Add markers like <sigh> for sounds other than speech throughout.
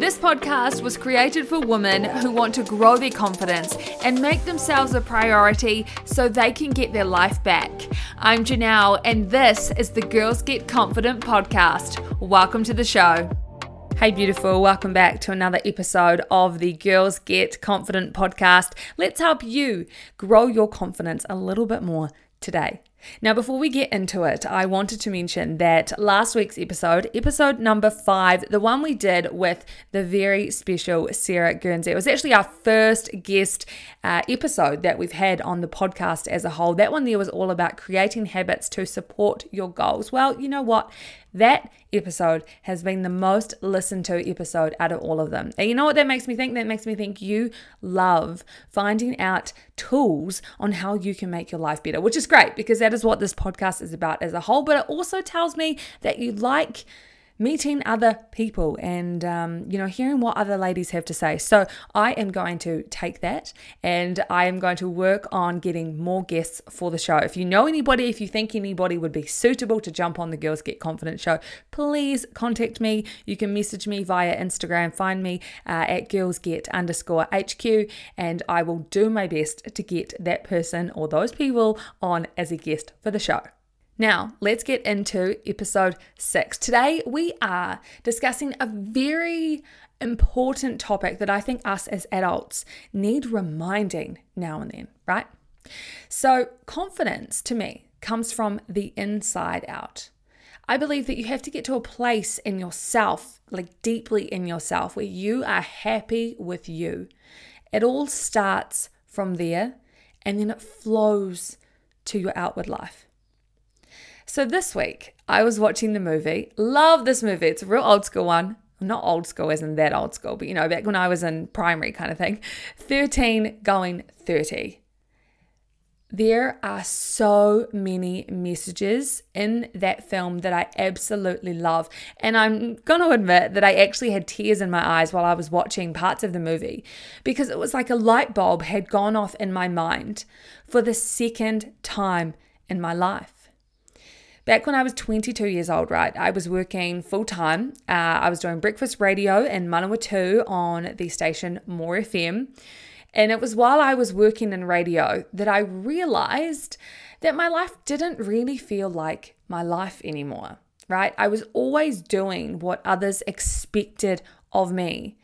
This podcast was created for women who want to grow their confidence and make themselves a priority so they can get their life back. I'm Johnelle, and this is the Girls Get Confident podcast. Welcome to the show. Hey, beautiful. Welcome back to another episode of the Girls Get Confident podcast. Let's help you grow your confidence a little bit more today. Now, before we get into it, I wanted to mention that last week's episode, episode number five, the one we did with the very special Sarah Guernsey, it was actually our first guest uh, episode that we've had on the podcast as a whole. That one there was all about creating habits to support your goals. Well, you know what? That episode has been the most listened to episode out of all of them. And you know what that makes me think? That makes me think you love finding out tools on how you can make your life better, which is great because that is what this podcast is about as a whole. But it also tells me that you like meeting other people and um, you know hearing what other ladies have to say. So i am going to take that and i am going to work on getting more guests for the show. If you know anybody if you think anybody would be suitable to jump on the girls get confident show please contact me. You can message me via instagram. Find me uh, at girls get underscore hq and i will do my best to get that person or those people on as a guest for the show now, let's get into episode six. Today, we are discussing a very important topic that I think us as adults need reminding now and then, right? So, confidence to me comes from the inside out. I believe that you have to get to a place in yourself, like deeply in yourself, where you are happy with you. It all starts from there and then it flows to your outward life. So this week, I was watching the movie. Love this movie. It's a real old school one. Not old school as in that old school, but you know, back when I was in primary kind of thing. 13 going 30. There are so many messages in that film that I absolutely love. And I'm going to admit that I actually had tears in my eyes while I was watching parts of the movie because it was like a light bulb had gone off in my mind for the second time in my life. Back when I was 22 years old, right, I was working full time. Uh, I was doing breakfast radio in Manawatu on the station More FM. And it was while I was working in radio that I realized that my life didn't really feel like my life anymore, right? I was always doing what others expected of me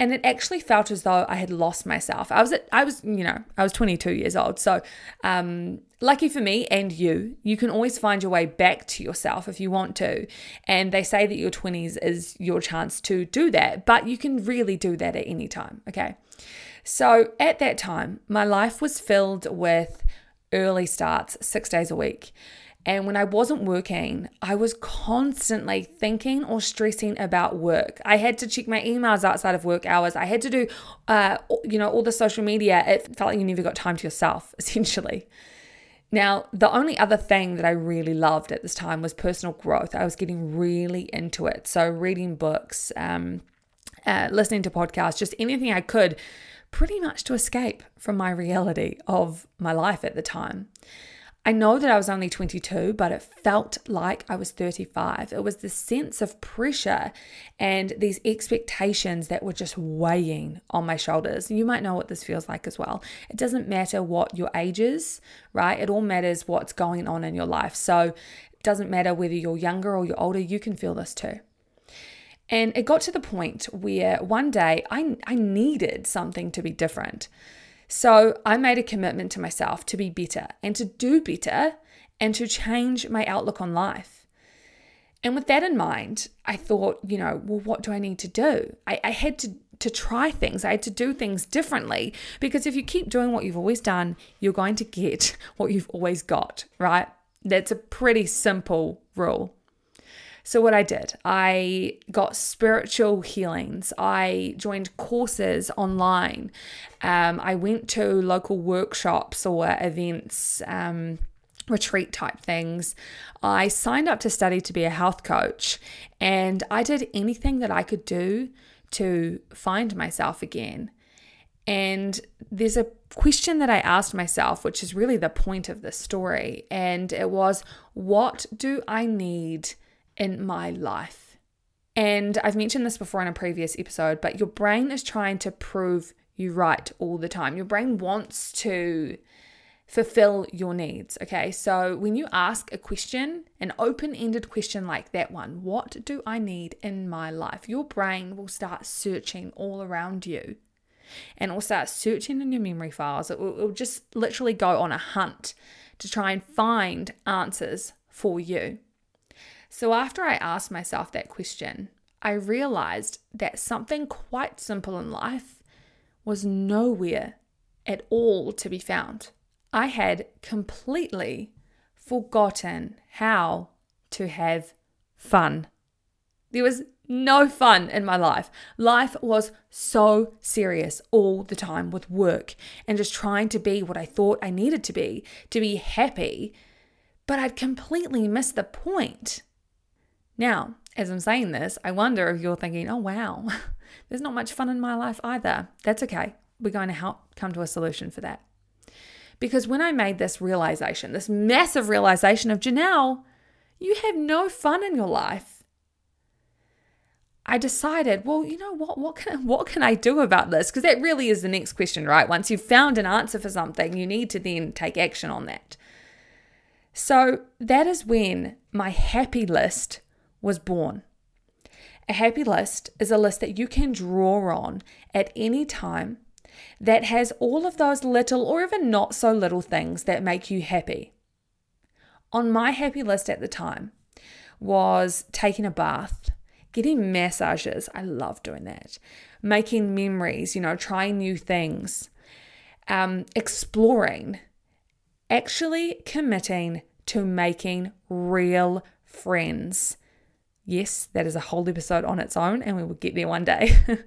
and it actually felt as though I had lost myself. I was at, I was, you know, I was 22 years old. So, um, lucky for me and you, you can always find your way back to yourself if you want to. And they say that your 20s is your chance to do that, but you can really do that at any time. Okay. So, at that time, my life was filled with early starts, six days a week. And when I wasn't working, I was constantly thinking or stressing about work. I had to check my emails outside of work hours. I had to do, uh, you know, all the social media. It felt like you never got time to yourself, <laughs> essentially. Now, the only other thing that I really loved at this time was personal growth. I was getting really into it. So, reading books, um, uh, listening to podcasts, just anything I could, pretty much to escape from my reality of my life at the time. I know that I was only 22, but it felt like I was 35. It was the sense of pressure and these expectations that were just weighing on my shoulders. You might know what this feels like as well. It doesn't matter what your age is, right? It all matters what's going on in your life. So it doesn't matter whether you're younger or you're older, you can feel this too. And it got to the point where one day I, I needed something to be different. So I made a commitment to myself to be better and to do better and to change my outlook on life. And with that in mind, I thought, you know, well, what do I need to do? I, I had to to try things. I had to do things differently because if you keep doing what you've always done, you're going to get <laughs> what you've always got, right? That's a pretty simple rule. So, what I did, I got spiritual healings. I joined courses online. Um, I went to local workshops or events. Um, retreat type things. I signed up to study to be a health coach and I did anything that I could do to find myself again. And there's a question that I asked myself, which is really the point of this story. And it was, what do I need in my life. And I've mentioned this before in a previous episode, but your brain is trying to prove you right all the time. Your brain wants to fulfill your needs. Okay, so when you ask a question, an open ended question like that one, what do I need in my life? Your brain will start searching all around you and will start searching in your memory files. It will, it will just literally go on a hunt to try and find answers for you. So after I asked myself that question, I realized that something quite simple in life was nowhere at all to be found. I had completely forgotten how to have fun. There was no fun in my life. Life was so serious all the time with work and just trying to be what I thought I needed to be, to be happy. But I'd completely missed the point. Now, as I'm saying this, I wonder if you're thinking, oh, wow, <laughs> there's not much fun in my life either. That's okay. We're going to help come to a solution for that. Because when I made this realization, this massive realization of Johnelle, you have no fun in your life. I decided, well, you know what? What can <laughs> what can I do about this? Because that really is the next question, right? Once you've found an answer for something, you need to then take action on that. So that is when my happy list was born. A happy list is a list that you can draw on at any time that has all of those little or even not so little things that make you happy. On my happy list at the time was taking a bath, getting massages. I love doing that. Making memories, you know, trying new things, um, exploring, actually committing to making real friends. Yes, that is a whole episode on its own, and we will get there one day. <laughs>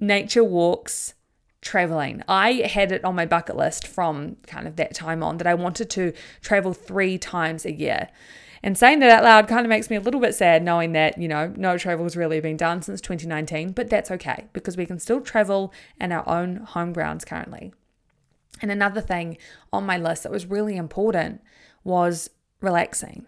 Nature walks, traveling. I had it on my bucket list from kind of that time on that I wanted to travel three times a year. And saying that out loud kind of makes me a little bit sad knowing that, you know, no travel has really been done since 2019, but that's okay because we can still travel in our own home grounds currently. And another thing on my list that was really important was relaxing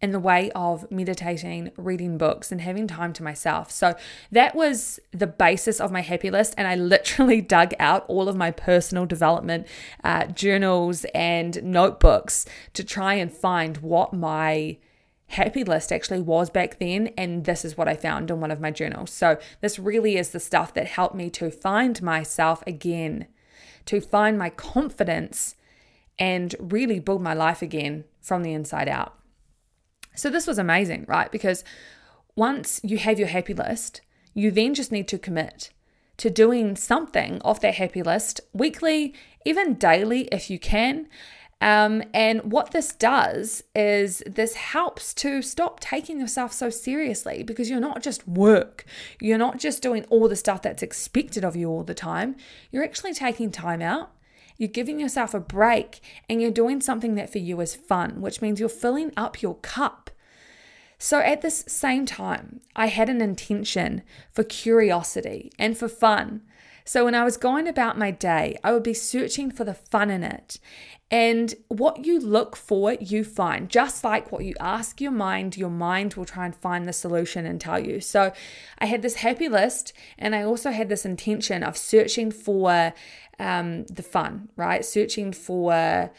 in the way of meditating, reading books, and having time to myself. So that was the basis of my happy list. And I literally <laughs> dug out all of my personal development uh, journals and notebooks to try and find what my happy list actually was back then. And this is what I found in one of my journals. So this really is the stuff that helped me to find myself again, to find my confidence and really build my life again from the inside out. So this was amazing, right? Because once you have your happy list, you then just need to commit to doing something off that happy list weekly, even daily if you can. Um, and what this does is this helps to stop taking yourself so seriously because you're not just work. You're not just doing all the stuff that's expected of you all the time. You're actually taking time out. You're giving yourself a break and you're doing something that for you is fun, which means you're filling up your cup so at this same time, I had an intention for curiosity and for fun. So when I was going about my day, I would be searching for the fun in it. And what you look for, you find. Just like what you ask your mind, your mind will try and find the solution and tell you. So I had this happy list, and I also had this intention of searching for um, the fun, right? Searching for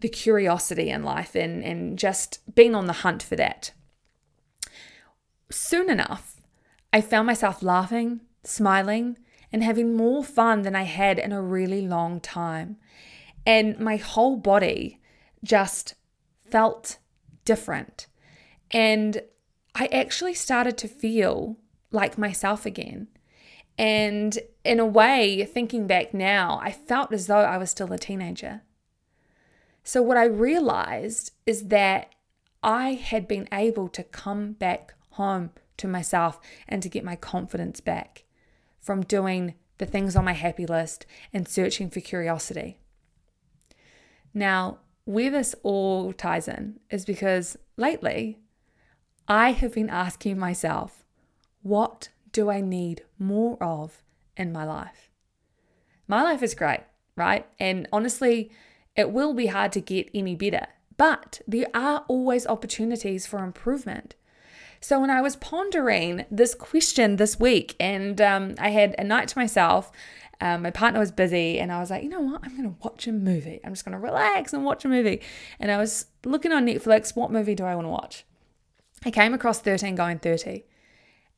the curiosity in life and, and just being on the hunt for that soon enough, I found myself laughing, smiling, and having more fun than I had in a really long time. And my whole body just felt different. And I actually started to feel like myself again. And in a way, thinking back now, I felt as though I was still a teenager. So, what I realized is that I had been able to come back home to myself and to get my confidence back from doing the things on my happy list and searching for curiosity. Now, where this all ties in is because lately I have been asking myself, what do I need more of in my life? My life is great, right? And honestly, it will be hard to get any better, but there are always opportunities for improvement. So when I was pondering this question this week, and um, I had a night to myself, um, my partner was busy, and I was like, you know what? I'm going to watch a movie. I'm just going to relax and watch a movie. And I was looking on Netflix, what movie do I want to watch? I came across 13 Going 30,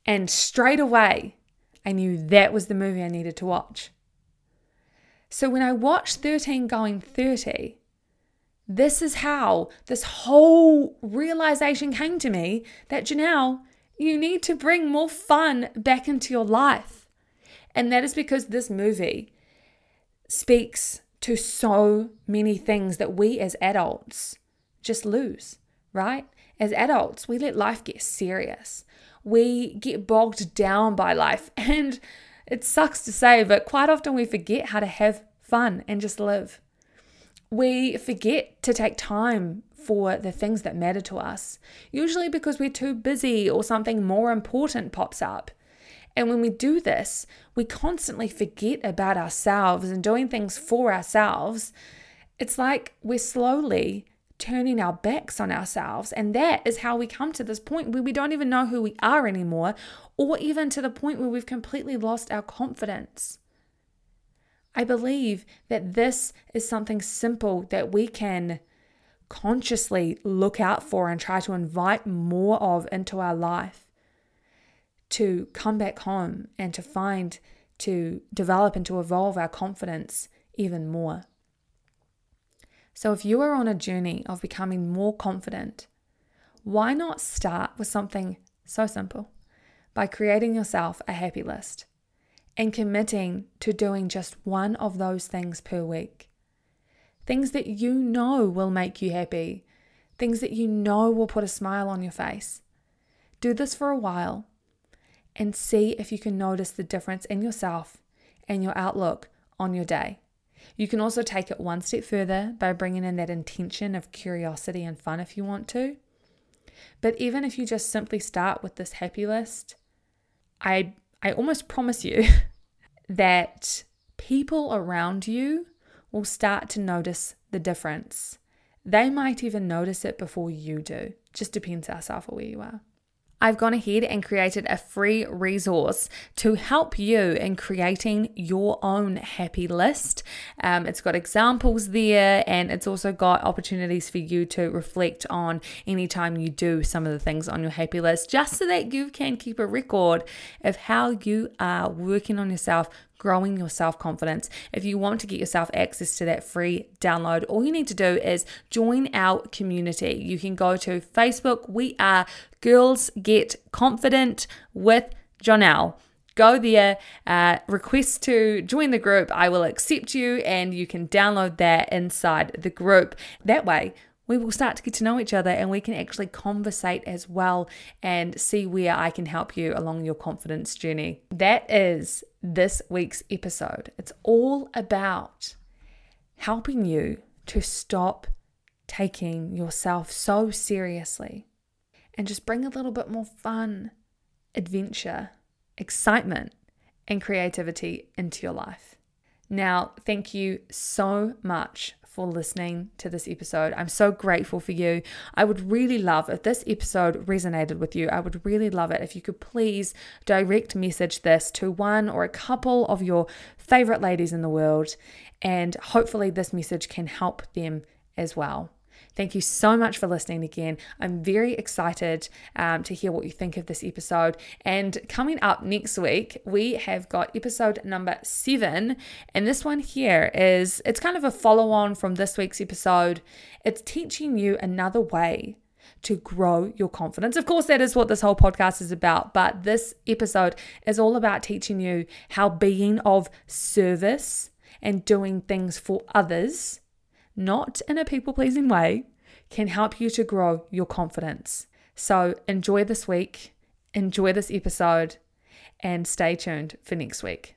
and straight away, I knew that was the movie I needed to watch. So when I watched 13 Going 30, this is how this whole realization came to me that Johnelle, you need to bring more fun back into your life. And that is because this movie speaks to so many things that we as adults just lose, right? As adults, we let life get serious. We get bogged down by life. <laughs> And it sucks to say, but quite often we forget how to have fun and just live we forget to take time for the things that matter to us, usually because we're too busy or something more important pops up. And when we do this, we constantly forget about ourselves and doing things for ourselves. It's like we're slowly turning our backs on ourselves. And that is how we come to this point where we don't even know who we are anymore, or even to the point where we've completely lost our confidence. I believe that this is something simple that we can consciously look out for and try to invite more of into our life to come back home and to find, to develop and to evolve our confidence even more. So, if you are on a journey of becoming more confident, why not start with something so simple by creating yourself a happy list? And committing to doing just one of those things per week. Things that you know will make you happy, things that you know will put a smile on your face. Do this for a while and see if you can notice the difference in yourself and your outlook on your day. You can also take it one step further by bringing in that intention of curiosity and fun if you want to. But even if you just simply start with this happy list, I I almost promise you <laughs> that people around you will start to notice the difference. They might even notice it before you do. Just depends how self aware you are. I've gone ahead and created a free resource to help you in creating your own happy list. Um, it's got examples there and it's also got opportunities for you to reflect on anytime you do some of the things on your happy list, just so that you can keep a record of how you are working on yourself, growing your self confidence. If you want to get yourself access to that free download, all you need to do is join our community. You can go to Facebook. We are Girls Get Confident with Johnelle go there, uh, request to join the group. I will accept you, and you can download that inside the group. That way, we will start to get to know each other and we can actually conversate as well and see where I can help you along your confidence journey. That is this week's episode. It's all about helping you to stop taking yourself so seriously and just bring a little bit more fun, adventure, excitement, and creativity into your life. Now, thank you so much for listening to this episode. I'm so grateful for you. I would really love if this episode resonated with you. I would really love it if you could please direct message this to one or a couple of your favorite ladies in the world. And hopefully, this message can help them as well. Thank you so much for listening again. I'm very excited um, to hear what you think of this episode. And coming up next week, we have got episode number seven. And this one here is it's kind of a follow on from this week's episode. It's teaching you another way to grow your confidence. Of course, that is what this whole podcast is about, but this episode is all about teaching you how being of service and doing things for others not in a people pleasing way, can help you to grow your confidence. So enjoy this week, enjoy this episode, and stay tuned for next week.